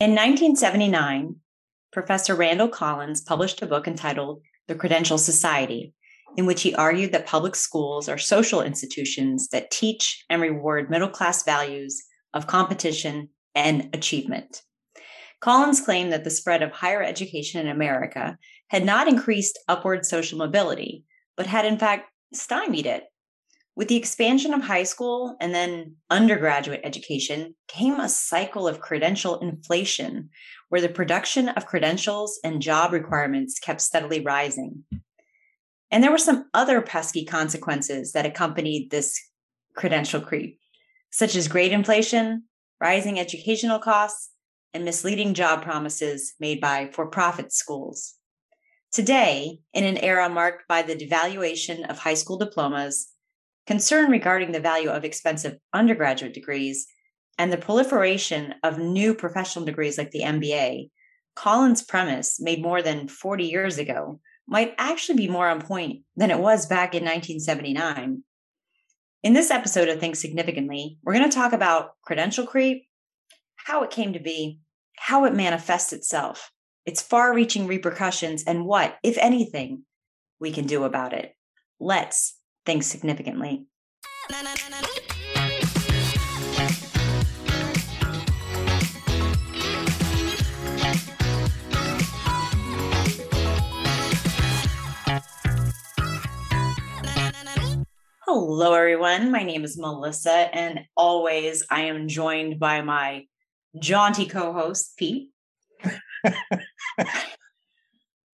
In 1979, Professor Randall Collins published a book entitled The Credential Society, in which he argued that public schools are social institutions that teach and reward middle class values of competition and achievement. Collins claimed that the spread of higher education in America had not increased upward social mobility, but had in fact stymied it. With the expansion of high school and then undergraduate education came a cycle of credential inflation, where the production of credentials and job requirements kept steadily rising. And there were some other pesky consequences that accompanied this credential creep, such as grade inflation, rising educational costs, and misleading job promises made by for profit schools. Today, in an era marked by the devaluation of high school diplomas, concern regarding the value of expensive undergraduate degrees, and the proliferation of new professional degrees like the MBA, Collins' premise, made more than 40 years ago, might actually be more on point than it was back in 1979. In this episode of Think Significantly, we're going to talk about credential creep, how it came to be, how it manifests itself, its far reaching repercussions, and what, if anything, we can do about it. Let's think significantly. Hello, everyone. My name is Melissa, and always I am joined by my jaunty co-host Pete.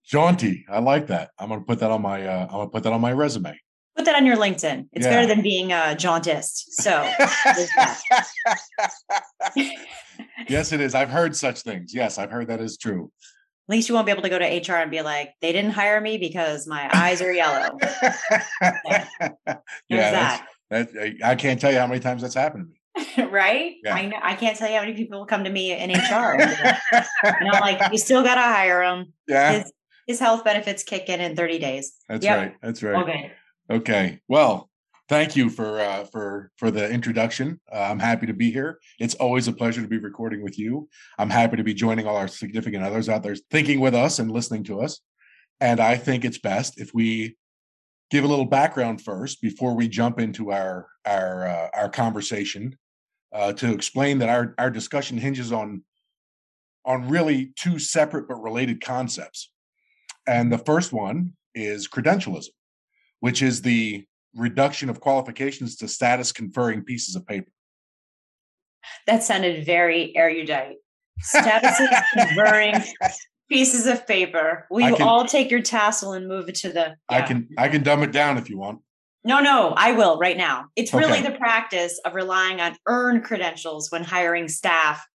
jaunty, I like that. I'm gonna put that on my. Uh, I'm gonna put that on my resume. Put that on your LinkedIn. It's yeah. better than being a jauntist. So. yes, it is. I've heard such things. Yes, I've heard that is true. At least you won't be able to go to HR and be like, they didn't hire me because my eyes are yellow. yeah, that. that. I can't tell you how many times that's happened to me. right? Yeah. I know, I can't tell you how many people come to me in HR. and I'm like, you still got to hire him. Yeah. His, his, health benefits kick in in 30 days. That's yep. right. That's right. Okay. Okay. Well, thank you for uh, for for the introduction. Uh, I'm happy to be here. It's always a pleasure to be recording with you. I'm happy to be joining all our significant others out there thinking with us and listening to us. And I think it's best if we give a little background first before we jump into our our uh, our conversation uh, to explain that our our discussion hinges on on really two separate but related concepts. And the first one is credentialism, which is the reduction of qualifications to status conferring pieces of paper. That sounded very erudite. Status conferring pieces of paper. Will you can, all take your tassel and move it to the? Yeah. I can I can dumb it down if you want. No, no, I will right now. It's really okay. the practice of relying on earned credentials when hiring staff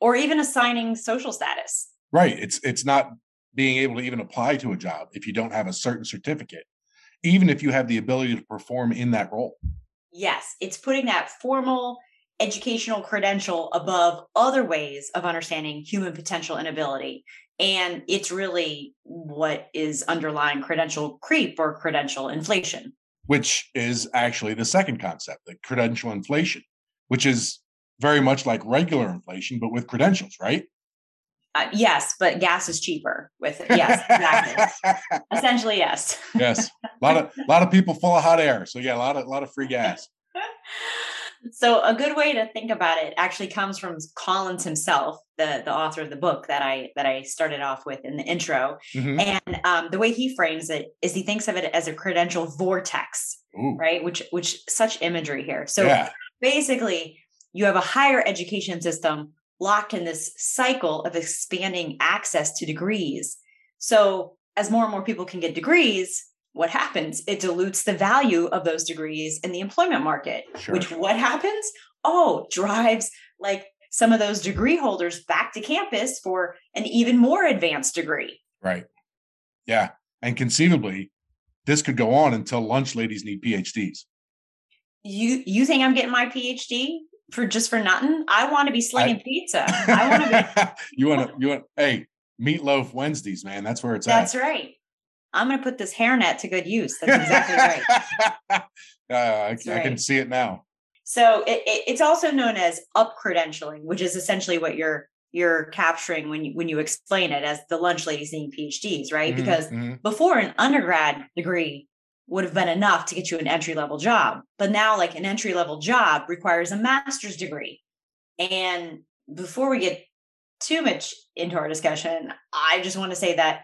or even assigning social status. Right. It's it's not being able to even apply to a job if you don't have a certain certificate, even if you have the ability to perform in that role. Yes, it's putting that formal educational credential above other ways of understanding human potential and ability. And it's really what is underlying credential creep or credential inflation which is actually the second concept, the credential inflation, which is very much like regular inflation, but with credentials, right? Uh, yes, but gas is cheaper with it. Yes, exactly. Essentially, yes. yes, a lot of a lot of people full of hot air. So yeah, a lot of a lot of free gas. so a good way to think about it actually comes from Collins himself, the the author of the book that I that I started off with in the intro. Mm-hmm. And um, the way he frames it is he thinks of it as a credential vortex, Ooh. right? Which which such imagery here. So yeah. basically, you have a higher education system locked in this cycle of expanding access to degrees. So as more and more people can get degrees, what happens? It dilutes the value of those degrees in the employment market, sure. which what happens? Oh, drives like some of those degree holders back to campus for an even more advanced degree. Right. Yeah. And conceivably, this could go on until lunch ladies need PhDs. You you think I'm getting my PhD for just for nothing? I want to be slinging I, pizza. I want to be You want to you want hey, meatloaf Wednesdays, man. That's where it's That's at. That's right. I'm going to put this hairnet to good use. That's exactly right. uh, I, I, can see it now. So it, it, it's also known as up credentialing, which is essentially what you're you're capturing when you when you explain it as the lunch lady seeing PhDs, right? Mhm, Because mhm. before an undergrad degree would have been enough to get you an entry level job, but now like an entry level job requires a master's degree. And before we get too much into our discussion, I just want to say that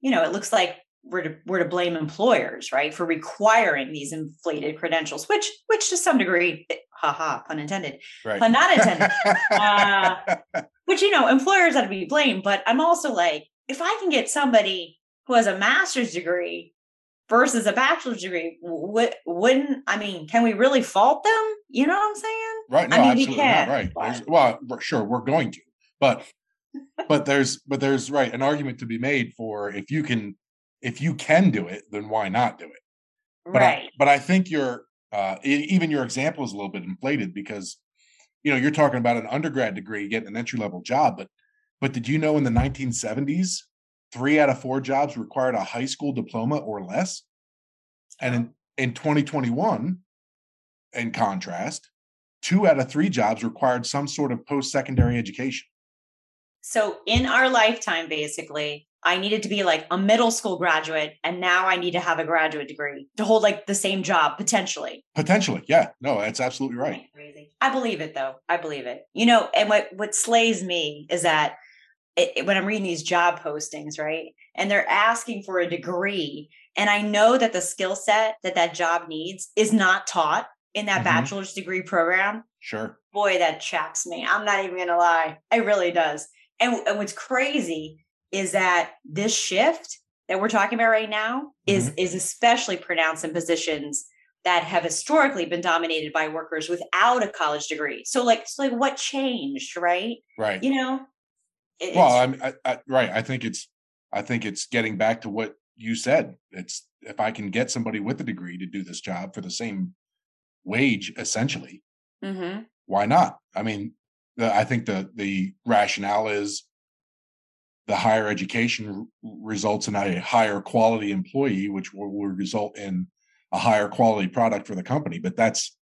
you know it looks like we're to, we're to blame employers, right, for requiring these inflated credentials, which which to some degree, haha, pun intended, right. pun not intended. Uh, which you know employers ought to be blamed but i'm also like if i can get somebody who has a master's degree versus a bachelor's degree w- wouldn't i mean can we really fault them you know what i'm saying right. No, I mean, we absolutely not. can, Right. but- well, sure, we're going to, but but there's but there's right an argument to be made for if you can if you can do it, then why not do it? But right I, but I think your uh, even your example is a little bit inflated because you know you're talking about an undergrad degree getting an entry level job, but but did you know in the 1970s three out of four jobs required a high school diploma or less, and in in 2021, in contrast, two out of three jobs required some sort of post secondary education. so in our lifetime basically i needed to be like a middle school graduate and now i need to have a graduate degree to hold like the same job potentially Potentially, yeah, no, that's absolutely right. I believe it though. I believe it. You know, and what what slays me is that it, when I'm reading these job postings, right, and they're asking for a degree, and I know that the skill set that that job needs is not taught in that Mhm. bachelor's degree program. Sure. Boy, that chaps me. I'm not even gonna lie. It really does. And, and what's crazy is that this shift that we're talking about right now is is especially pronounced in positions that have historically been dominated by workers without a college degree. So like so like what changed, right? Right. You know? Well, I'm I, I, right. I think it's I think it's getting back to what you said. It's if I can get somebody with a degree to do this job for the same wage, essentially, Mhm. why not? I mean, the, I think the the rationale is the higher education r- results in a higher quality employee, which will, will result in a higher quality product for the company. But that's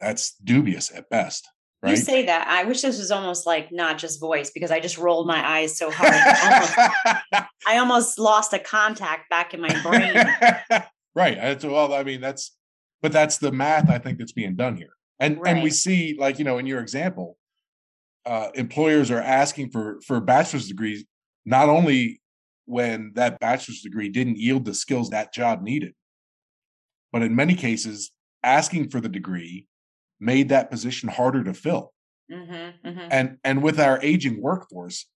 that's dubious at best, You say that. I wish this was almost like not just voice because I just rolled my eyes so hard. I almost, I almost lost a contact back in my brain. right. That's, well, I mean, that's, but that's the math I think that's being done here. And and we see, like you know, in your example, uh, employers are asking for for bachelor's degrees not only when that bachelor's degree didn't yield the skills that job needed, but in many cases, asking for the degree made that position harder to fill. Mhm, mhm. And and with our aging workforce,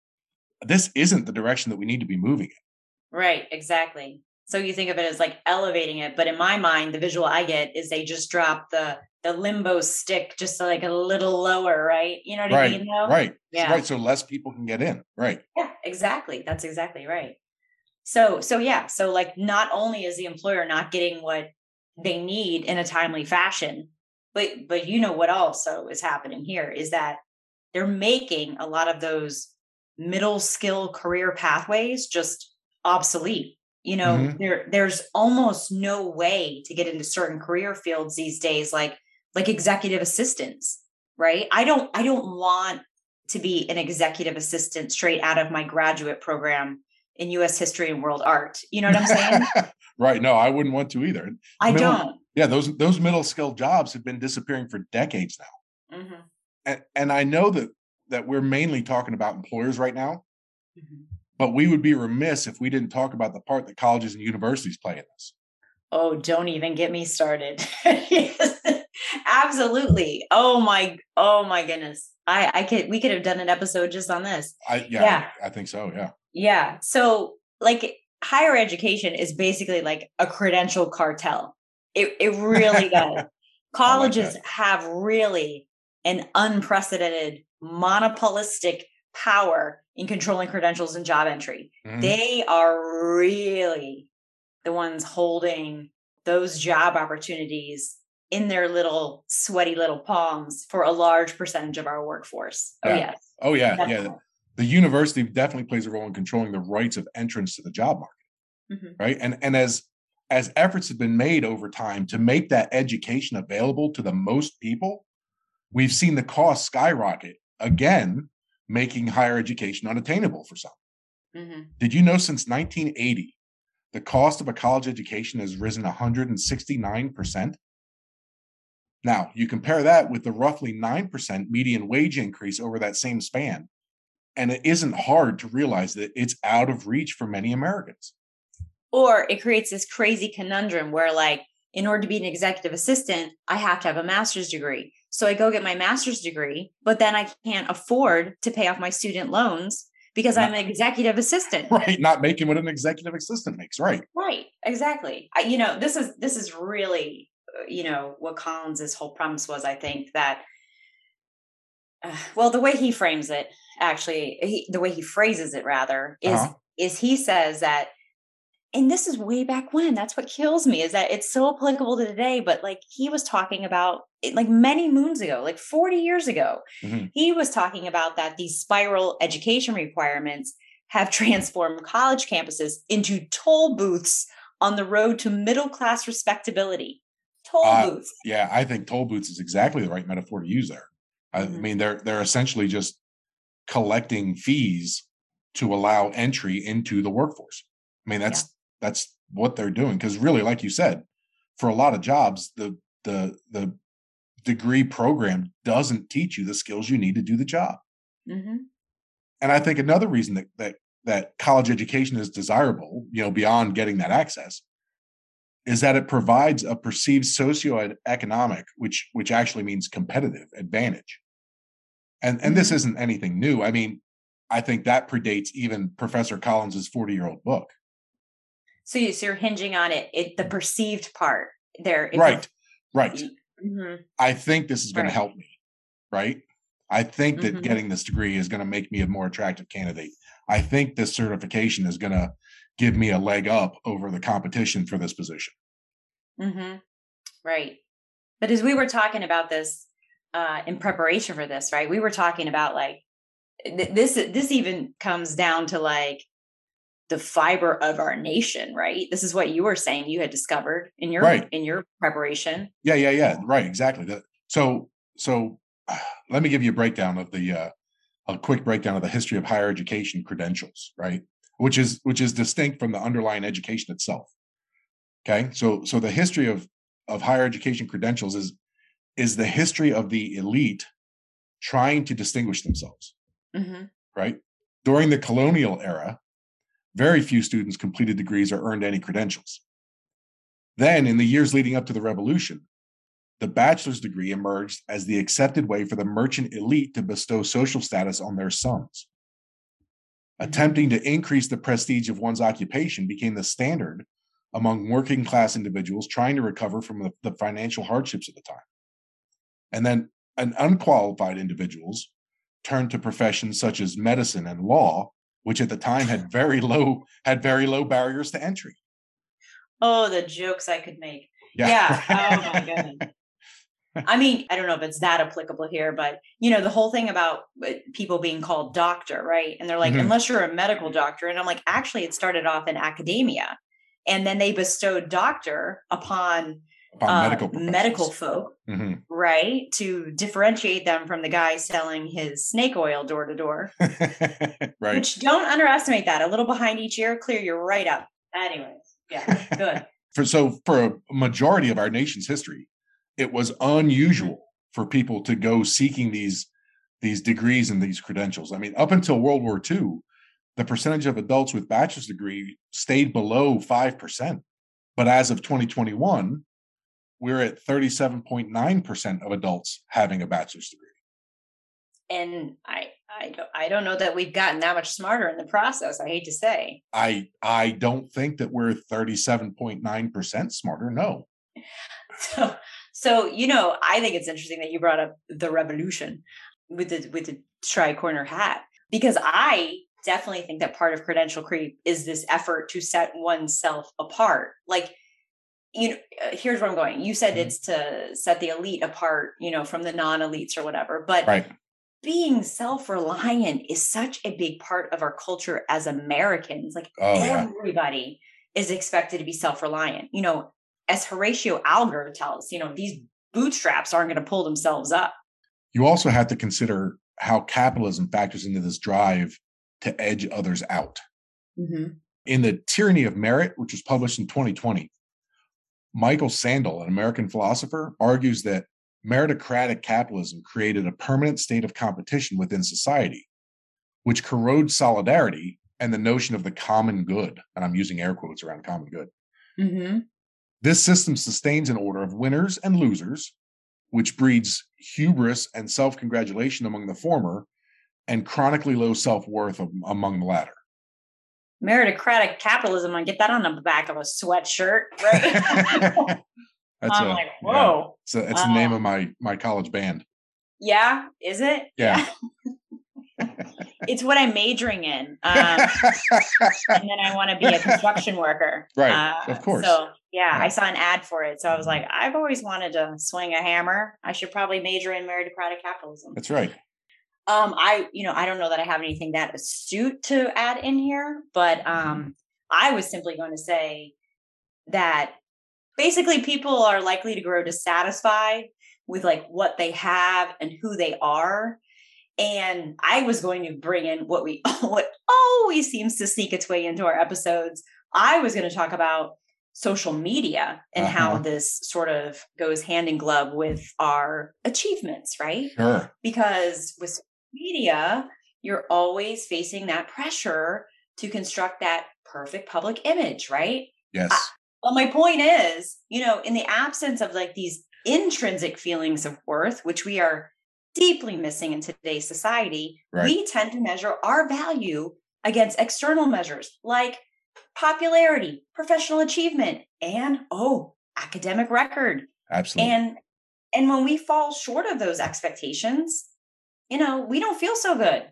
this isn't the direction that we need to be moving in. Right, exactly. So you think of it as like elevating it, but in my mind, the visual I get is they just drop the the limbo stick just like a little lower, right? You know what I mean? Though? right, Yeah. right. So less people can get in. Right. Yeah, exactly. That's exactly right. So so yeah, so like not only is the employer not getting what they need in a timely fashion, but but you know what also is happening here is that they're making a lot of those middle skill career pathways just obsolete. You know, Mhm. there there's almost no way to get into certain career fields these days like like executive assistants, right? I don't I don't want to be an executive assistant straight out of my graduate program in US history and world art. You know what I'm saying? right. No, I wouldn't want to either. I Middle- don't. Yeah, those those middle skill jobs have been disappearing for decades now. Mhm, And and I know that that we're mainly talking about employers right now, mhm. but we would be remiss if we didn't talk about the part that colleges and universities play in this. Oh, don't even get me started. Yes, Absolutely. Oh my oh my goodness. I I could we could have done an episode just on this. I yeah, Yeah. I, I think so. Yeah. Yeah. So like higher education is basically like a credential cartel. It it really does. Colleges have really an unprecedented monopolistic power in controlling credentials and job entry. Mhm. They are really the ones holding those job opportunities in their little sweaty little palms for a large percentage of our workforce. Oh Yeah. yes. oh yeah, yeah. The university definitely plays a role in controlling the rights of entrance to the job market. Mhm. right and and as as efforts have been made over time to make that education available to the most people we've seen the cost skyrocket again making higher education unattainable for some. Mhm. Did you know since 1980, the cost of a college education has risen 169%? Now, you compare that with the roughly 9% median wage increase over that same span, and it isn't hard to realize that it's out of reach for many Americans. Or it creates this crazy conundrum where, like, in order to be an executive assistant, I have to have a master's degree. So I go get my master's degree, but then I can't afford to pay off my student loans because I'm an executive assistant. Right, not making what an executive assistant makes, right? Right, exactly. I, you know, this is this is really, uh, you know, what Collins's whole premise was. I think that, uh, well, the way he frames it, actually, he, the way he phrases it, rather, is Uh-huh. is he says that, and this is way back when. That's what kills me is that it's so applicable to today. But like he was talking about, it, like many moons ago, like forty years ago, Mhm. he was talking about that these spiral education requirements have transformed college campuses into toll booths on the road to middle class respectability. Toll Uh, booths. Yeah, I think toll booths is exactly the right metaphor to use there. I Mhm. mean, they're they're essentially just collecting fees to allow entry into the workforce. I mean, that's that's what they're doing. Because really, like you said, for a lot of jobs, the the the degree program doesn't teach you the skills you need to do the job. hmm And I think another reason that that that college education is desirable, you know, beyond getting that access, is that it provides a perceived socioeconomic, which which actually means competitive advantage. And and this Mhm. isn't anything new. I mean, I think that predates even Professor Collins's 40-year-old book. So, you, so you're hinging on it, it the perceived part there. Right. Right. Mhm. I think this is going Right. to help me. Right. I think that Mhm. getting this degree is going to make me a more attractive candidate. I think this certification is going to give me a leg up over the competition for this position. hmm Right. But as we were talking about this uh, in preparation for this, right, we were talking about like th- this. This even comes down to like the fiber of our nation, right? This is what you were saying you had discovered in your Right. in your preparation. Yeah, yeah, yeah. Right, exactly. So, so let me give you a breakdown of the uh, a quick breakdown of the history of higher education credentials, right? Which is which is distinct from the underlying education itself. Okay, so so the history of of higher education credentials is is the history of the elite trying to distinguish themselves, hmm right? During the colonial era, very few students completed degrees or earned any credentials. Then, in the years leading up to the revolution, the bachelor's degree emerged as the accepted way for the merchant elite to bestow social status on their sons. Mm-hmm. Attempting to increase the prestige of one's occupation became the standard among working class individuals trying to recover from the, the financial hardships of the time. And then, an unqualified individuals turned to professions such as medicine and law, which at the time had very low had very low barriers to entry. Oh, the jokes I could make. Yeah. Oh my goodness. I mean, I don't know if it's that applicable here, but you know, the whole thing about uh, people being called doctor, right? And they're like, Mhm. unless you're a medical doctor. And I'm like, actually, it started off in academia. And then they bestowed doctor Upon uh, medical medical folk, Mhm. right? To differentiate them from the guy selling his snake oil door to door. right. Which don't underestimate that. A little behind each ear, clear you right up. Anyways, yeah, good. for so for a majority of our nation's history, it was unusual for people to go seeking these these degrees and these credentials. I mean, up until World War II, the percentage of adults with bachelor's degree stayed below five percent. But as of 2021, we're at 37.9% of adults having a bachelor's degree. And I, I don't, I don't know that we've gotten that much smarter in the process. I hate to say. I I don't think that we're 37.9% smarter. No. So, so you know, I think it's interesting that you brought up the revolution with the with the tri corner hat because I definitely think that part of credential creep is this effort to set oneself apart. Like, you know, uh, here's where I'm going. You said Mhm. it's to set the elite apart, you know, from the non-elites or whatever, but Right. being self-reliant is such a big part of our culture as Americans. Like Oh yeah. everybody is expected to be self-reliant. You know, as Horatio Alger tells, you know, these bootstraps aren't going to pull themselves up. You also have to consider how capitalism factors into this drive to edge others out. Mm-hmm. In The Tyranny of Merit, which was published in 2020, Michael Sandel, an American philosopher, argues that meritocratic capitalism created a permanent state of competition within society, which corrodes solidarity and the notion of the common good. And I'm using air quotes around common good. Mm-hmm. This system sustains an order of winners and losers, which breeds hubris and self congratulation among the former and chronically low self worth among the latter. Meritocratic capitalism, I get that on the back of a sweatshirt, right? That's I'm a, like, whoa. Yeah, it's, it's the name of um my my college band. Yeah, is it? Yeah. it's what I'm majoring in, um, and then I want to be a construction worker. Right, uh, of course. So yeah, yeah, I saw an ad for it, so I was like, I've always wanted to swing a hammer. I should probably major in meritocratic capitalism. That's right. Um, I you know I don't know that I have anything that astute to add in here, but mm-hmm. um, I was simply going to say that basically people are likely to grow dissatisfied with like what they have and who they are and i was going to bring in what we what always seems to sneak its way into our episodes i was going to talk about social media and uh-huh. how this sort of goes hand in glove with our achievements right sure. because with media you're always facing that pressure to construct that perfect public image right yes well, my point is, you know, in the absence of like these intrinsic feelings of worth, which we are deeply missing in today's society, right. we tend to measure our value against external measures like popularity, professional achievement, and oh, academic record. Absolutely. And and when we fall short of those expectations, you know, we don't feel so good.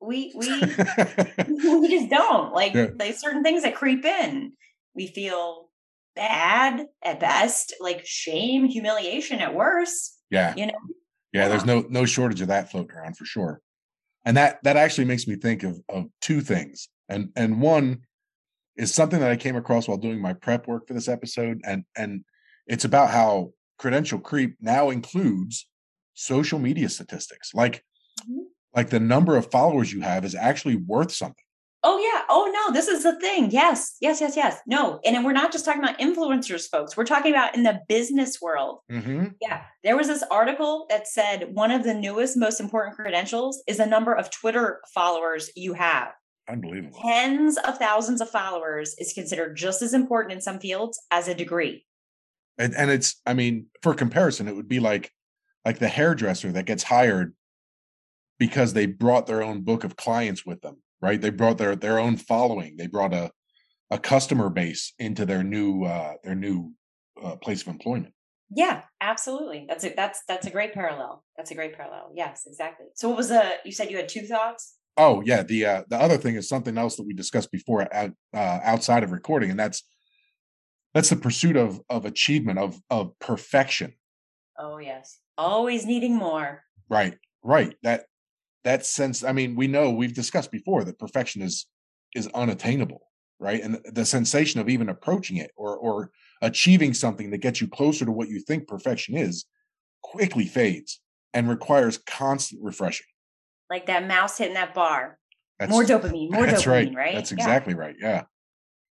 We we we just don't. Like yeah. there's certain things that creep in. We feel bad at best, like shame, humiliation at worst. Yeah. You know? Yeah, there's no no shortage of that floating around for sure. And that that actually makes me think of of two things. And and one is something that I came across while doing my prep work for this episode. And and it's about how credential creep now includes social media statistics. Like. Like the number of followers you have is actually worth something. Oh yeah. Oh no, this is the thing. Yes, yes, yes, yes. No, and we're not just talking about influencers, folks. We're talking about in the business world. Mm-hmm. Yeah, there was this article that said one of the newest, most important credentials is the number of Twitter followers you have. Unbelievable. Tens of thousands of followers is considered just as important in some fields as a degree. And, and it's, I mean, for comparison, it would be like like the hairdresser that gets hired because they brought their own book of clients with them right? They brought their their own following. They brought a a customer base into their new uh, their new uh, place of employment. Yeah, absolutely. That's a that's that's a great parallel. That's a great parallel. Yes, exactly. So what was the you said you had two thoughts? Oh yeah, the uh, the other thing is something else that we discussed before out, uh, outside of recording, and that's that's the pursuit of of achievement of of perfection. Oh yes, always needing more. Right, right. That that sense i mean we know we've discussed before that perfection is is unattainable right? And the sensation of even approaching it or or achieving something that gets you closer to what you think perfection is quickly fades and requires constant refreshing. Like that mouse hitting that bar. That's, more dopamine more that's dopamine right, right? that's exactly yeah. right. Yeah.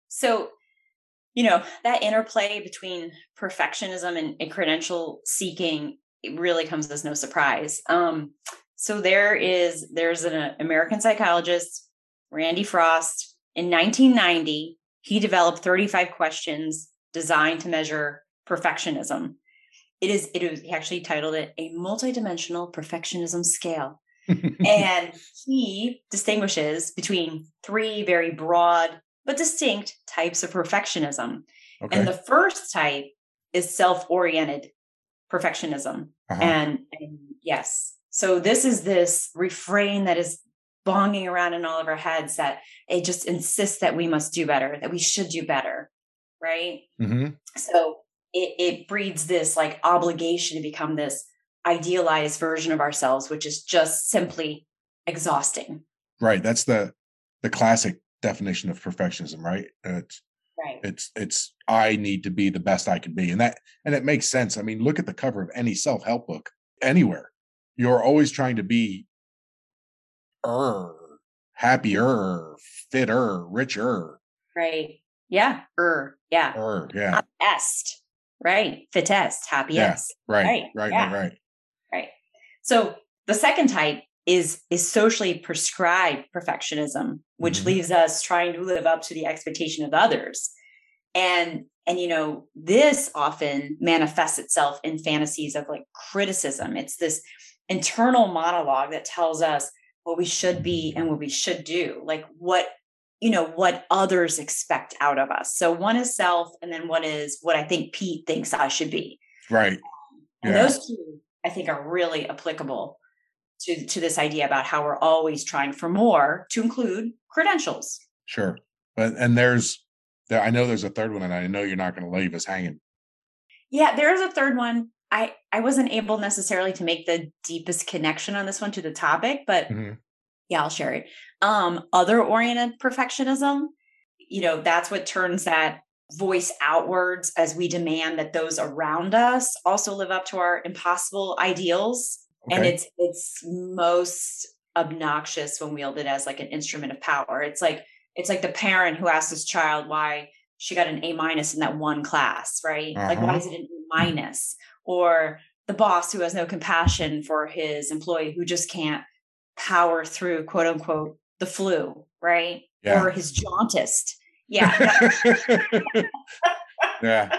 So you know that interplay between perfectionism and, and credential seeking it really comes as no surprise. Um so there is there's an American psychologist, Randy Frost. In 1990, he developed 35 questions designed to measure perfectionism. It is it is he actually titled it a multidimensional perfectionism scale. and he distinguishes between three very broad but distinct types of perfectionism. Okay. And the first type is self-oriented perfectionism. Uh-huh. And, and yes, so this is this refrain that is bonging around in all of our heads that it just insists that we must do better, that we should do better, right? Mm-hmm. So it, it breeds this like obligation to become this idealized version of ourselves, which is just simply exhausting. Right. That's the the classic definition of perfectionism, right? It's right. It's it's I need to be the best I can be, and that and it makes sense. I mean, look at the cover of any self help book anywhere you're always trying to be er, happier, fitter, richer. Right. Yeah. Er. Yeah. Er, yeah. Est. Right. Fittest. Happiest. Yeah. Right. Right. Right. Yeah. Right. Right. Right. So the second type is is socially prescribed perfectionism, which mm-hmm. leaves us trying to live up to the expectation of others. And and you know, this often manifests itself in fantasies of like criticism. It's this internal monologue that tells us what we should be and what we should do, like what you know what others expect out of us. So one is self, and then one is what I think Pete thinks I should be. Right. And yeah. those two, I think, are really applicable to to this idea about how we're always trying for more, to include credentials. Sure, but and there's there. I know there's a third one, and I know you're not going to leave us hanging. Yeah, there is a third one. I I wasn't able necessarily to make the deepest connection on this one to the topic, but mm-hmm. yeah, I'll share it. Um, other oriented perfectionism, you know, that's what turns that voice outwards as we demand that those around us also live up to our impossible ideals. Okay. And it's it's most obnoxious when wielded as like an instrument of power. It's like it's like the parent who asks his child why she got an A minus in that one class, right? Uh-huh. Like why uh-huh. is it an A minus? Or the boss who has no compassion for his employee who just can't power through quote unquote the flu, right? Yeah. Or his jaundiced. Yeah. yeah.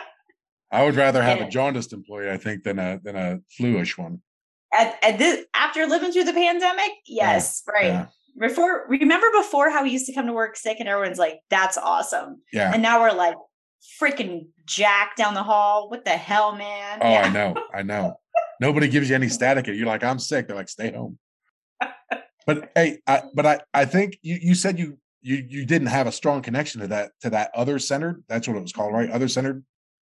I would rather have yeah. a jaundiced employee, I think, than a than a fluish one. At, at this, after living through the pandemic, yes, yeah. right. Yeah. Before, remember before how we used to come to work sick, and everyone's like, "That's awesome," yeah. And now we're like, freaking Jack down the hall. What the hell, man? Oh, yeah. I know. I know. Nobody gives you any static. You're like, I'm sick. They're like, stay home. but hey, I, but I, I think you, you said you, you, you didn't have a strong connection to that, to that other centered. That's what it was called, right? Other centered,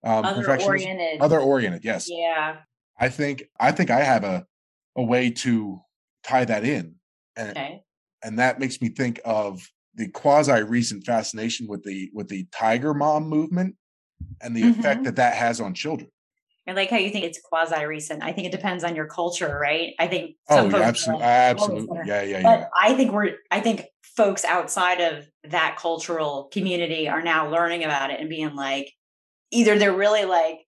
um, other oriented, other oriented. Yes. Yeah. I think, I think I have a, a way to tie that in. And, okay. and that makes me think of the quasi recent fascination with the with the tiger mom movement and the mm-hmm. effect that that has on children. I like how you think it's quasi recent. I think it depends on your culture, right? I think oh, yeah, absolutely, absolutely, yeah, yeah, yeah. I think we're, I think folks outside of that cultural community are now learning about it and being like, either they're really like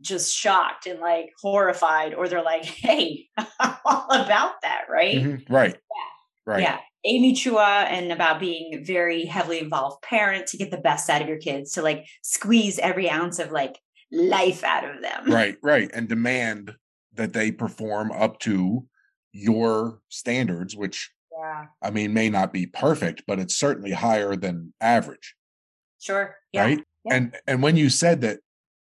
just shocked and like horrified, or they're like, hey, I'm all about that, right? Mm-hmm. Right. Yeah. Right. Yeah. Amy Chua and about being very heavily involved parent to get the best out of your kids, to like squeeze every ounce of like life out of them. Right, right. And demand that they perform up to your standards, which yeah. I mean may not be perfect, but it's certainly higher than average. Sure. Yeah. Right. Yeah. And and when you said that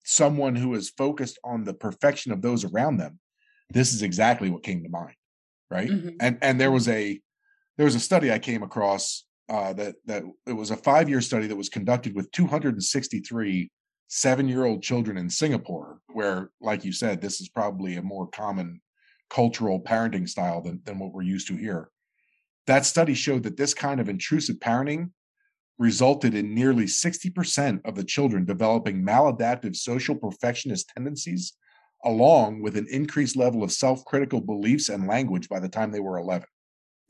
someone who is focused on the perfection of those around them, this is exactly what came to mind. Right. Mm-hmm. And and there was a there was a study I came across uh, that that it was a five year study that was conducted with 263 seven year old children in Singapore, where, like you said, this is probably a more common cultural parenting style than, than what we're used to here. That study showed that this kind of intrusive parenting resulted in nearly 60% of the children developing maladaptive social perfectionist tendencies, along with an increased level of self critical beliefs and language by the time they were 11.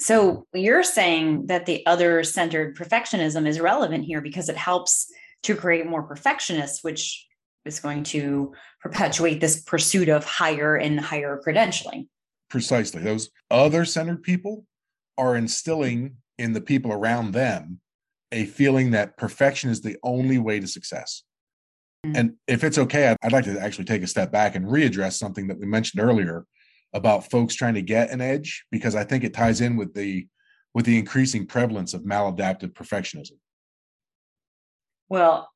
So you're saying that the other centered perfectionism is relevant here because it helps to create more perfectionists, which is going to perpetuate this pursuit of higher and higher credentialing. Precisely. Those other centered people are instilling in the people around them a feeling that perfection is the only way to success. Mm-hmm. And if it's okay, I'd like to actually take a step back and readdress something that we mentioned earlier about folks trying to get an edge because I think it ties in with the with the increasing prevalence of maladaptive perfectionism. Well,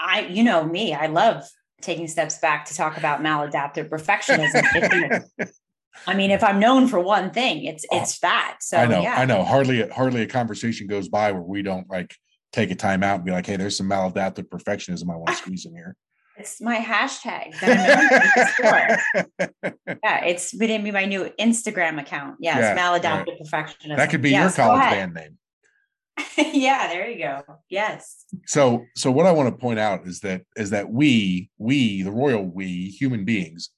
I you know me, I love taking steps back to talk about maladaptive perfectionism. I mean, if I'm known for one thing, it's oh, it's that. So I know, yeah. I know. Hardly hardly a conversation goes by where we don't like take a time out and be like, hey, there's some maladaptive perfectionism I want to squeeze in here. It's my hashtag. yeah, it's going to be my new Instagram account. Yes, yeah, maladaptive right. perfectionism. That could be yes, your college band name. yeah, there you go. Yes. So, so what I want to point out is that is that we, we, the royal we, human beings,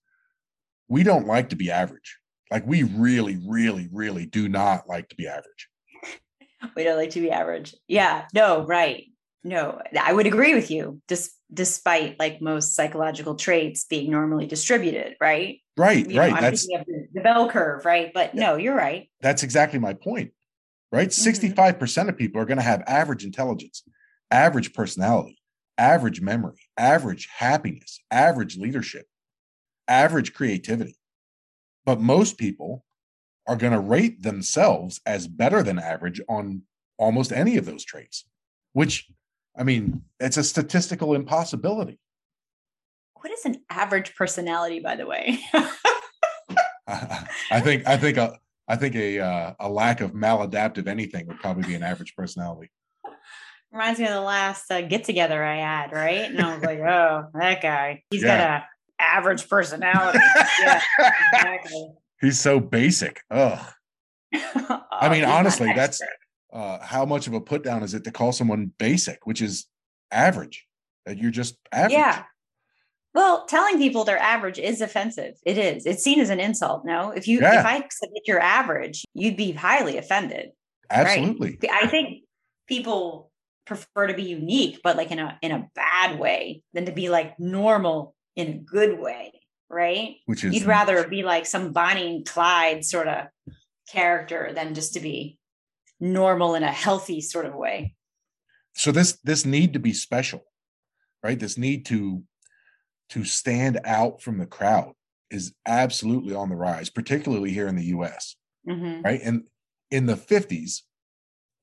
we don't like to be average. Like we really, really, really do not like to be average. We don't like to be average. Yeah. No, right. No, I would agree with you. Dis- despite like most psychological traits being normally distributed, right? Right, You right. Know, I'm That's thinking of the, the bell curve, right? But no, you're right. that's exactly my point. Right? Mhm. 65% of people are going to have average intelligence, average personality, average memory, average happiness, average leadership, average creativity. But most people are going to rate themselves as better than average on almost any of those traits, which I mean, it's a statistical impossibility. What is an average personality, by the way? I think I think a I think a uh, a lack of maladaptive anything would probably be an average personality. Reminds me of the last uh, get together I had, right? And I was like, oh, that guy, he's got a average personality. yeah, exactly. He's so basic. Ugh. Oh, I mean, honestly, that's. Uh, how much of a put down is it to call someone basic, which is average? That you're just average. Yeah. Well, telling people they're average is offensive. It is. It's seen as an insult. No, if you Yeah. if I said that you're average, you'd be highly offended. absolutely. I think people prefer to be unique, but like in a in a bad way, than to be like normal in a good way, right? Which is You'd rather be like some Bonnie and Clyde sort of character than just to be normal in a healthy sort of way. so this this need to be special, right? This need to to stand out from the crowd is absolutely on the rise, particularly here in the U.S. Mhm. right? And in the 50s,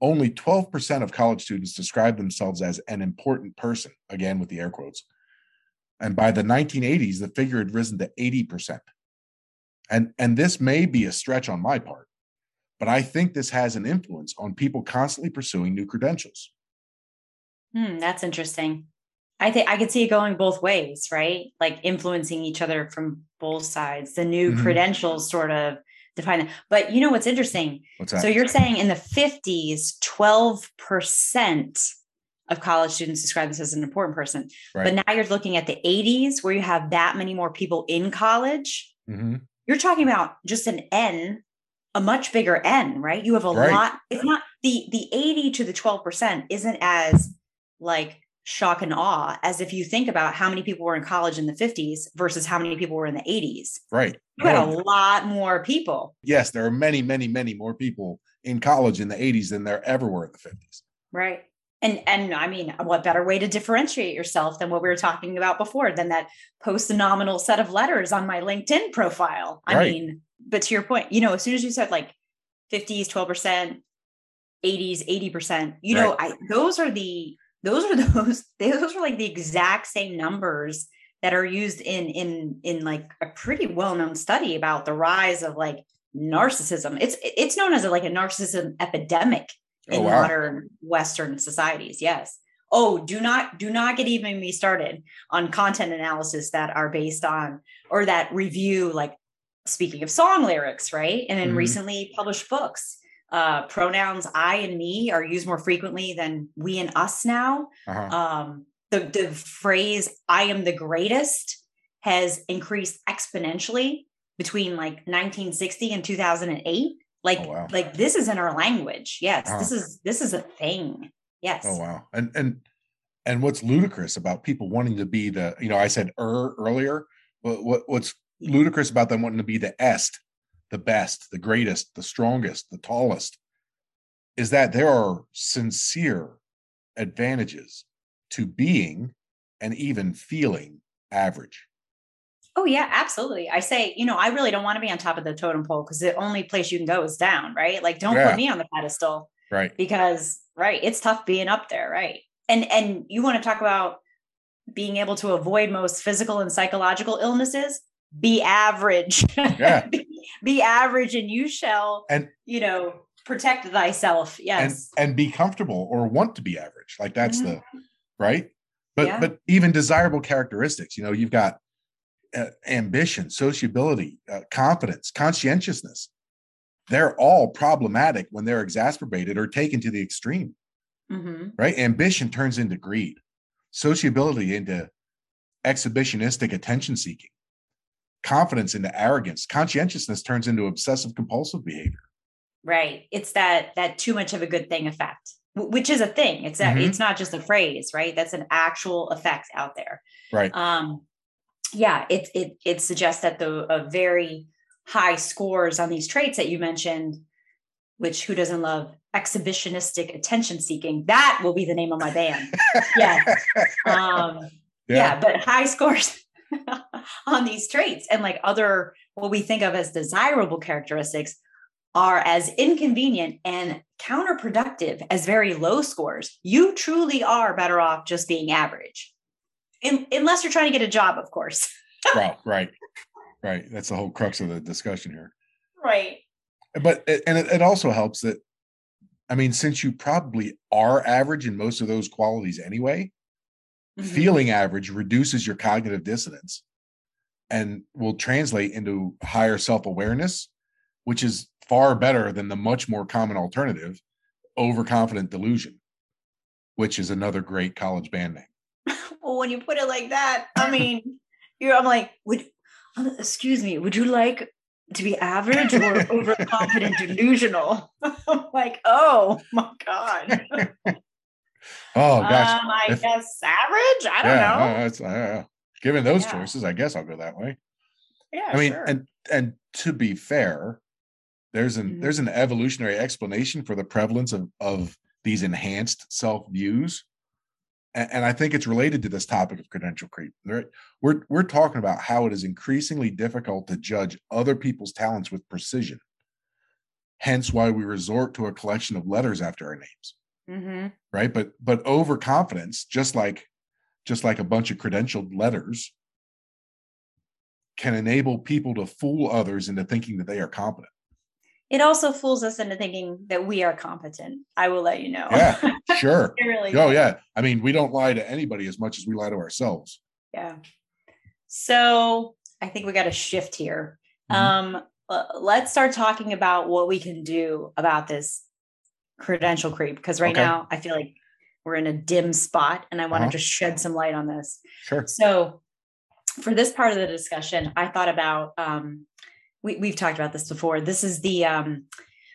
only 12% of college students described themselves as an important person, again with the air quotes. And by the 1980s, the figure had risen to 80%. And, and this may be a stretch on my part, but I think this has an influence on people constantly pursuing new credentials. Hmm, that's interesting. I think I could see it going both ways, right? Like influencing each other from both sides. The new Mhm. credentials sort of define it. But you know what's interesting? What's that? So you're saying in the 50s, 12% of college students describe this as an important person. right. But now you're looking at the 80s where you have that many more people in college. Mhm. You're talking about just an N, a much bigger N, right? You have a Right. lot. It's not the the 80 to the 12% isn't as like shock and awe as if you think about how many people were in college in the 50s versus how many people were in the 80s. Right. You had a lot more people, yes, there are many, many, many more people in college in the 80s than there ever were in the 50s. right? And and I mean, what better way to differentiate yourself than what we were talking about before than that post nominal set of letters on my LinkedIn profile? I Right. mean, but to your point, you know, as soon as you said like 50s, 12%, 80s, 80%, you know, I those are the those are those those are like the exact same numbers that are used in in in like a pretty well-known study about the rise of like narcissism. It's it's known as a, like a narcissism epidemic oh, in Oh, wow. modern western societies yes oh do not do not get even me started on content analysis that are based on or that review like speaking of song lyrics right and in Mhm. recently published books uh pronouns i and me are used more frequently than we and us now Uh-huh. um the the phrase i am the greatest has increased exponentially between like 1960 and 2008 like Oh, wow. like this is in our language yes Wow. this is this is a thing yes Oh wow. And and and what's ludicrous about people wanting to be the, you know, I said er earlier, what, what what's ludicrous about them wanting to be the est, the best, the greatest, the strongest, the tallest, is that there are sincere advantages to being and even feeling average. oh yeah absolutely i say you know i really don't want to be on top of the totem pole because the only place you can go is down right like don't Yeah. put me on the pedestal Right. because right it's tough being up there right and and you want to talk about being able to avoid most physical and psychological illnesses be average. Yeah. be, be average and you shall And- you know protect thyself. Yes. And be comfortable or want to be average. Like that's the right? But Yeah. but even desirable characteristics you know you've got uh, ambition sociability uh, confidence conscientiousness. They're all problematic when they're exacerbated or taken to the extreme. Hmm right? Ambition turns into greed. Sociability into exhibitionistic attention seeking confidence into arrogance. Conscientiousness turns into obsessive compulsive behavior. Right. It's that that too much of a good thing effect, which is a thing. It's a, mm-hmm. it's not just a phrase, right? That's an actual effect out there. Right. Um, yeah. It it it suggests that the a very high scores on these traits that you mentioned, which who doesn't love exhibitionistic attention seeking? That will be the name of my band. yeah. Um, yeah. yeah, but high scores on these traits and like other what we think of as desirable characteristics are as inconvenient and counterproductive as very low scores. You truly are better off just being average. In, unless you're trying to get a job, of course. right, right, right. That's the whole crux of the discussion here. Right. But and it, it also helps that, I mean, since you probably are average in most of those qualities anyway, mm-hmm. feeling average reduces your cognitive dissonance and will translate into higher self-awareness which is far better than the much more common alternative overconfident delusion which is another great college band name. Well when you put it like that i mean you're i'm like would uh, excuse me would you like to be average or overconfident delusional? I'm like oh my god Oh gosh. Um, I if, guess average. I don't yeah, know. Uh, given those yeah. choices, I guess I'll go that way. Yeah. I mean, sure. and and to be fair, there's an mm-hmm. there's an evolutionary explanation for the prevalence of of these enhanced self views, and, and, I think it's related to this topic of credential creep. We're we're talking about how it is increasingly difficult to judge other people's talents with precision. Hence, why we resort to a collection of letters after our names mm-hmm. right? But but overconfidence just like just like a bunch of credentialed letters can enable people to fool others into thinking that they are competent. It also fools us into thinking that we are competent i will let you know. Yeah sure. Really oh yeah. I mean we don't lie to anybody as much as we lie to ourselves. Yeah. So i think we got a shift here. Mm-hmm. um let's start talking about what we can do about this credential creep because right okay. now I feel like we're in a dim spot and I want to uh-huh. just shed some light on this. Sure. So for this part of the discussion, I thought about um, we, we've talked about this before. This is the um,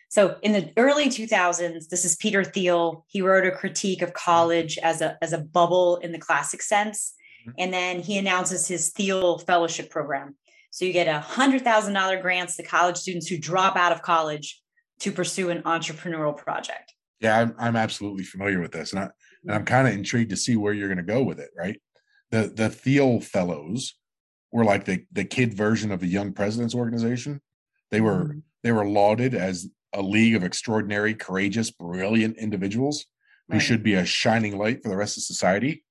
so in the early 2000s, this is Peter Thiel. He wrote a critique of college as a as a bubble in the classic sense, mm-hmm. and then he announces his Thiel Fellowship Program. So you get a hundred thousand dollar grants to college students who drop out of college to pursue an entrepreneurial project. Yeah, I'm, I'm absolutely familiar with this, and, I, and I'm kind of intrigued to see where you're going to go with it. Right, the the Thiel Fellows were like the the kid version of the Young Presidents Organization. They were mm-hmm. they were lauded as a league of extraordinary, courageous, brilliant individuals who right. should be a shining light for the rest of society.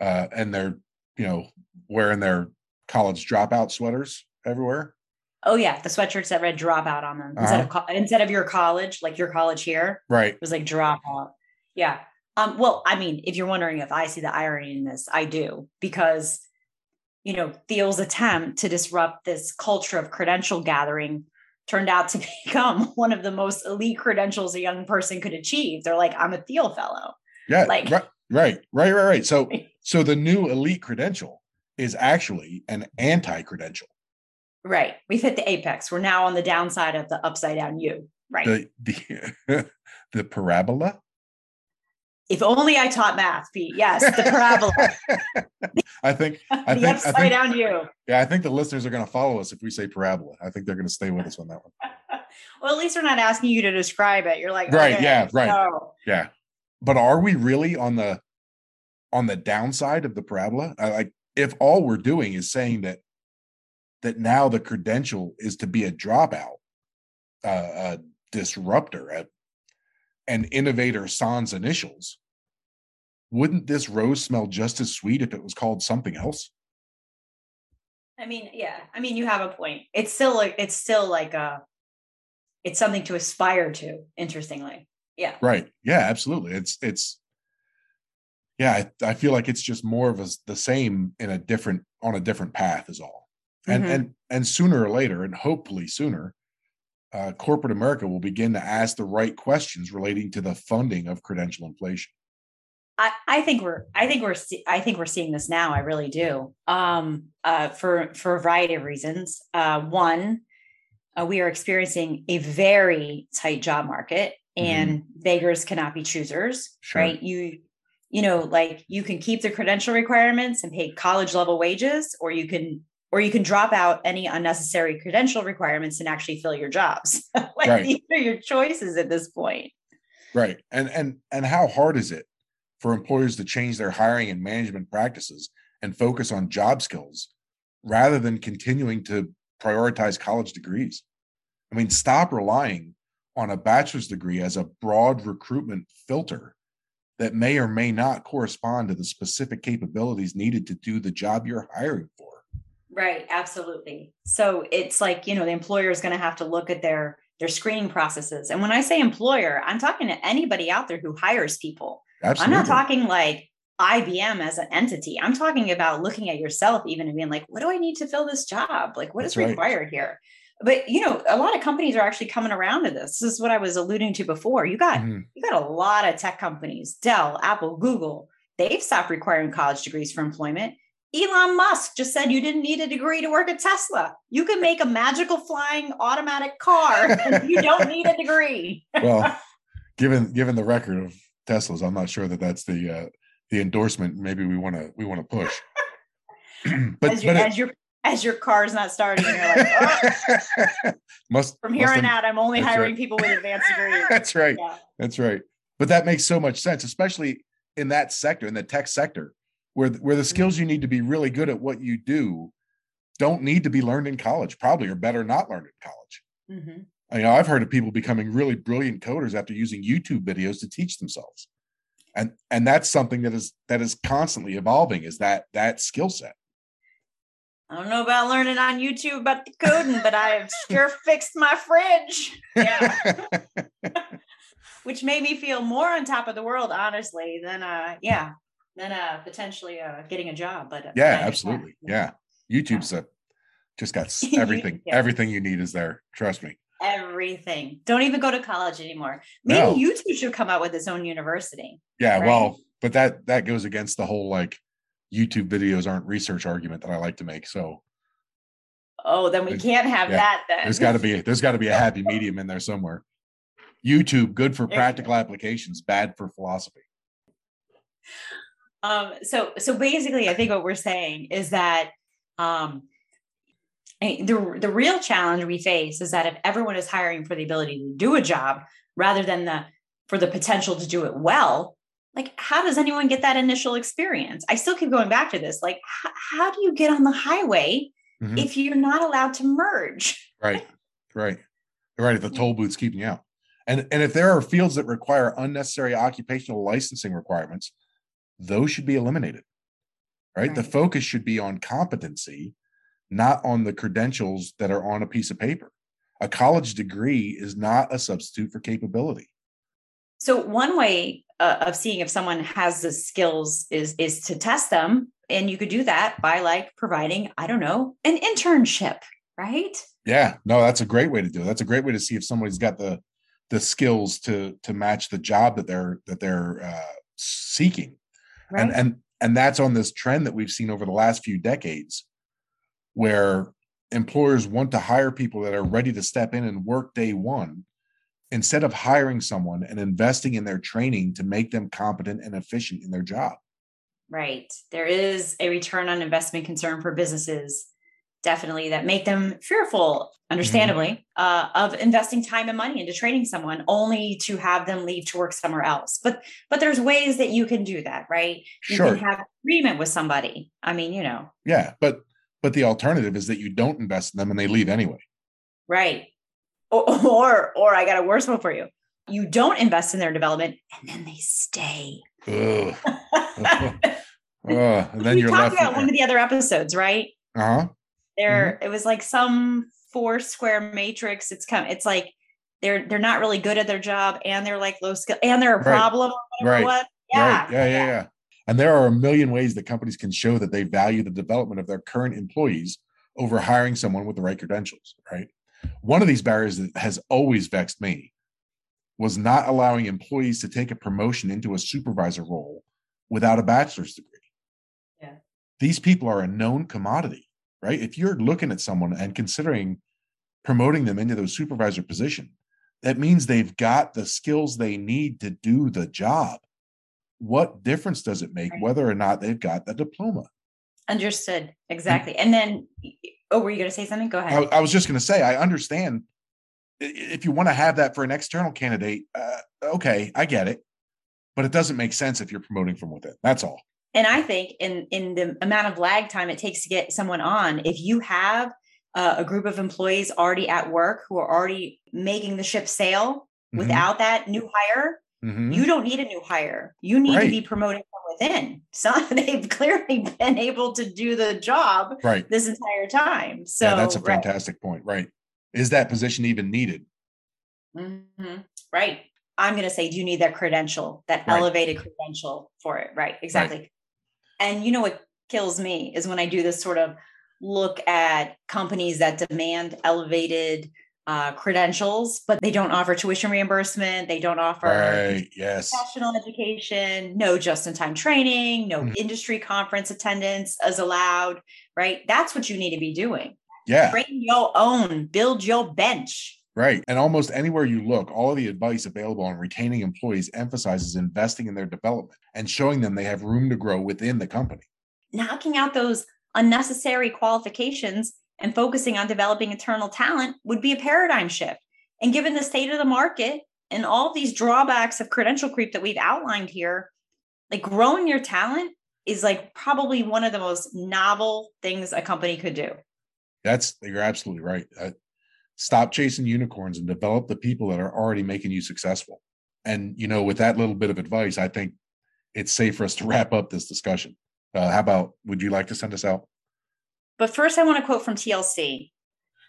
Uh, and they're you know wearing their college dropout sweaters everywhere. Oh yeah, the sweatshirts that read dropout on them instead uh-huh. of co- instead of your college, like your college here. Right. It was like dropout. Yeah. Um, well, I mean, if you're wondering if I see the irony in this, I do because you know Thiel's attempt to disrupt this culture of credential gathering turned out to become one of the most elite credentials a young person could achieve. They're like, I'm a Thiel fellow. Yeah. Like right, right, right, right, right. So so the new elite credential is actually an anti-credential. Right. We've hit the apex. We're now on the downside of the upside down U. Right. The the, the parabola. If only I taught math, Pete. Yes, the parabola. I think I the think upside I think, down U. Yeah, I think the listeners are going to follow us if we say parabola. I think they're going to stay with us on that one. well, at least we're not asking you to describe it. You're like, right, okay, yeah, right, so. yeah. But are we really on the on the downside of the parabola? Like, if all we're doing is saying that that now the credential is to be a dropout, uh, a disruptor, a, an innovator sans initials. Wouldn't this rose smell just as sweet if it was called something else? I mean, yeah. I mean, you have a point. It's still like it's still like a it's something to aspire to, interestingly. Yeah. Right. Yeah, absolutely. It's it's yeah, I, I feel like it's just more of a, the same in a different on a different path is all and mm-hmm. and and sooner or later and hopefully sooner uh, corporate america will begin to ask the right questions relating to the funding of credential inflation I, I think we're I think we're I think we're seeing this now. I really do. Um, uh, for for a variety of reasons. Uh, one, uh, we are experiencing a very tight job market, and mm-hmm. beggars cannot be choosers. Sure. Right? You you know, like you can keep the credential requirements and pay college level wages, or you can or you can drop out any unnecessary credential requirements and actually fill your jobs. like right. these are your choices at this point. Right. And and and how hard is it for employers to change their hiring and management practices and focus on job skills rather than continuing to prioritize college degrees. I mean, stop relying on a bachelor's degree as a broad recruitment filter that may or may not correspond to the specific capabilities needed to do the job you're hiring for. Right, absolutely. So it's like, you know, the employer is going to have to look at their their screening processes. And when I say employer, I'm talking to anybody out there who hires people. Absolutely. I'm not talking like IBM as an entity. I'm talking about looking at yourself even and being like, what do I need to fill this job? Like, what That's is required right. here? But you know, a lot of companies are actually coming around to this. This is what I was alluding to before. You got mm-hmm. you got a lot of tech companies, Dell, Apple, Google. They've stopped requiring college degrees for employment. Elon Musk just said you didn't need a degree to work at Tesla. You can make a magical flying automatic car you don't need a degree. well, given given the record of Teslas. I'm not sure that that's the uh, the endorsement. Maybe we want to we want to push. but as, your, but as your as your car's not starting, you're like, oh. must from here must on out, I'm only hiring right. people with advanced degrees. that's right. Yeah. That's right. But that makes so much sense, especially in that sector, in the tech sector, where where the mm-hmm. skills you need to be really good at what you do don't need to be learned in college. Probably are better not learned in college. Mm-hmm. I know I've heard of people becoming really brilliant coders after using YouTube videos to teach themselves. And and that's something that is that is constantly evolving is that that skill set. I don't know about learning on YouTube about the coding, but I have sure fixed my fridge. Yeah. Which made me feel more on top of the world, honestly, than uh yeah, than uh potentially uh getting a job. But uh, yeah, absolutely. Yeah. yeah. YouTube's yeah. A, just got everything, yeah. everything you need is there. Trust me everything. Don't even go to college anymore. Maybe no. YouTube should come out with its own university. Yeah, right? well, but that that goes against the whole like YouTube videos aren't research argument that I like to make. So Oh, then we can't have yeah, that then. There's gotta be there's gotta be a happy medium in there somewhere. YouTube, good for practical applications, bad for philosophy. Um, so so basically I think what we're saying is that um the, the real challenge we face is that if everyone is hiring for the ability to do a job rather than the for the potential to do it well like how does anyone get that initial experience? I still keep going back to this like how, how do you get on the highway mm-hmm. if you're not allowed to merge? Right right right if the toll booth's keeping you out. And and if there are fields that require unnecessary occupational licensing requirements those should be eliminated right, right. the focus should be on competency not on the credentials that are on a piece of paper. A college degree is not a substitute for capability. So one way uh, of seeing if someone has the skills is is to test them and you could do that by like providing I don't know, an internship, right? Yeah, no, that's a great way to do it. That's a great way to see if somebody's got the the skills to to match the job that they're that they're uh, seeking. Right. And and and that's on this trend that we've seen over the last few decades where employers want to hire people that are ready to step in and work day one instead of hiring someone and investing in their training to make them competent and efficient in their job. Right. There is a return on investment concern for businesses, definitely, that make them fearful, understandably, mm-hmm. uh, of investing time and money into training someone only to have them leave to work somewhere else. But but there's ways that you can do that, right? You sure. can have agreement with somebody. I mean, you know. Yeah, but but the alternative is that you don't invest in them and they leave anyway. Right. Or, or, or I got a worse one for you. You don't invest in their development and then they stay. Ugh. and then we you're talked about one of the other episodes, right? Uh-huh. There, mm-hmm. it was like some four square matrix. It's come, it's like they're they're not really good at their job and they're like low skill and they're a right. problem right. What. Yeah. Right. Yeah, yeah, yeah. And there are a million ways that companies can show that they value the development of their current employees over hiring someone with the right credentials, right? One of these barriers that has always vexed me was not allowing employees to take a promotion into a supervisor role without a bachelor's degree. Yeah. These people are a known commodity, right? If you're looking at someone and considering promoting them into those supervisor position, that means they've got the skills they need to do the job. What difference does it make Right. whether or not they've got the diploma? Understood. Exactly. And then, oh, were you going to say something? Go ahead. I, I was just going to say, I understand if you want to have that for an external candidate. Uh, okay, I get it, but it doesn't make sense if you're promoting from within. That's all. And I think in in the amount of lag time it takes to get someone on, if you have uh, a group of employees already at work who are already making the ship sail Mhm, without that new hire, mhm. you don't need a new hire. You need to be promoting from within. So they've clearly been able to do the job right. this entire time. So yeah, that's a right. fantastic point. Right. Is that position even needed? Mhm. Right. I'm going to say, do you need that credential, that Right. elevated credential for it? Right. Exactly. And you know what kills me is when I do this sort of look at companies that demand elevated uh, credentials, but they don't offer tuition reimbursement. They don't offer Right. Yes. professional education, no just in time training, no Mhm. industry conference attendance is allowed. Right. That's what you need to be doing. Yeah. Train your own, build your bench. Right. And almost anywhere you look, all of the advice available on retaining employees emphasizes investing in their development and showing them they have room to grow within the company. knocking out those unnecessary qualifications and focusing on developing internal talent would be a paradigm shift. And given the state of the market and all these drawbacks of credential creep that we've outlined here, like growing your talent is like probably one of the most novel things a company could do. That's you're absolutely right. Uh, stop chasing unicorns and develop the people that are already making you successful. And you know, with that little bit of advice, I think it's safe for us to wrap up this discussion. Uh, how about would you like to send us out? But first, I want to quote from TLC.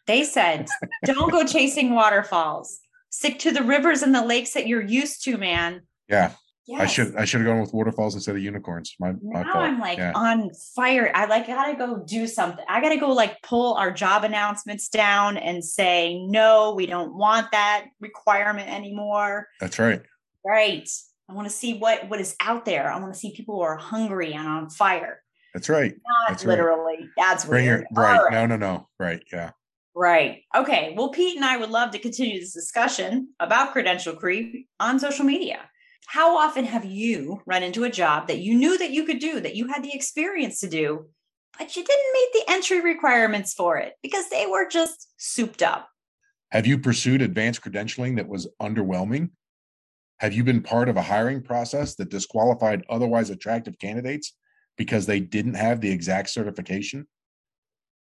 They said, Don't go chasing waterfalls. Stick to the rivers and the lakes that you're used to, man. Yeah, I should I should have gone with waterfalls instead of unicorns. My my now fault. I'm like yeah. on fire. I like gotta go do something. I gotta go like pull our job announcements down and say, no, we don't want that requirement anymore. That's right. Right. I want to see what what is out there. I want to see people who are hungry and on fire. That's right. Not That's right. literally. That's Bring weird. your right. Right. No, no, no. Right. Yeah. Right. Okay. Well, Pete and I would love to continue this discussion about credential creep on social media. How often have you run into a job that you knew that you could do, that you had the experience to do, but you didn't meet the entry requirements for it because they were just souped up? Have you pursued advanced credentialing that was underwhelming? Have you been part of a hiring process that disqualified otherwise attractive candidates because they didn't have the exact certification?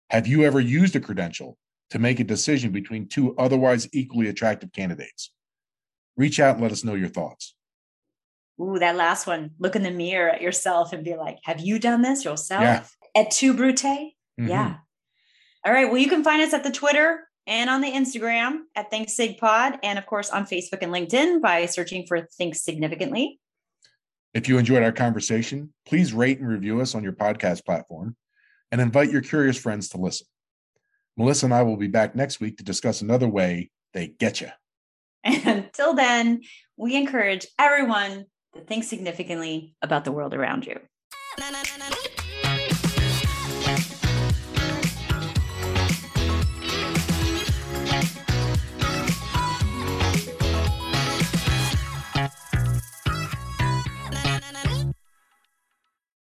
Have you ever used a credential to make a decision between two otherwise equally attractive candidates? Reach out and let us know your thoughts. Ooh, that last one. Look in the mirror at yourself and be like, have you done this yourself? Yeah. Et tu Brute? Mhm. Yeah. All right. Well, you can find us at the Twitter and on the Instagram at Think Sig Pod, and of course on Facebook and LinkedIn by searching for Think Significantly. If you enjoyed our conversation, please rate and review us on your podcast platform and invite your curious friends to listen. Melissa and I will be back next week to discuss another way they get you. And until then, we encourage everyone think significantly about the world around you.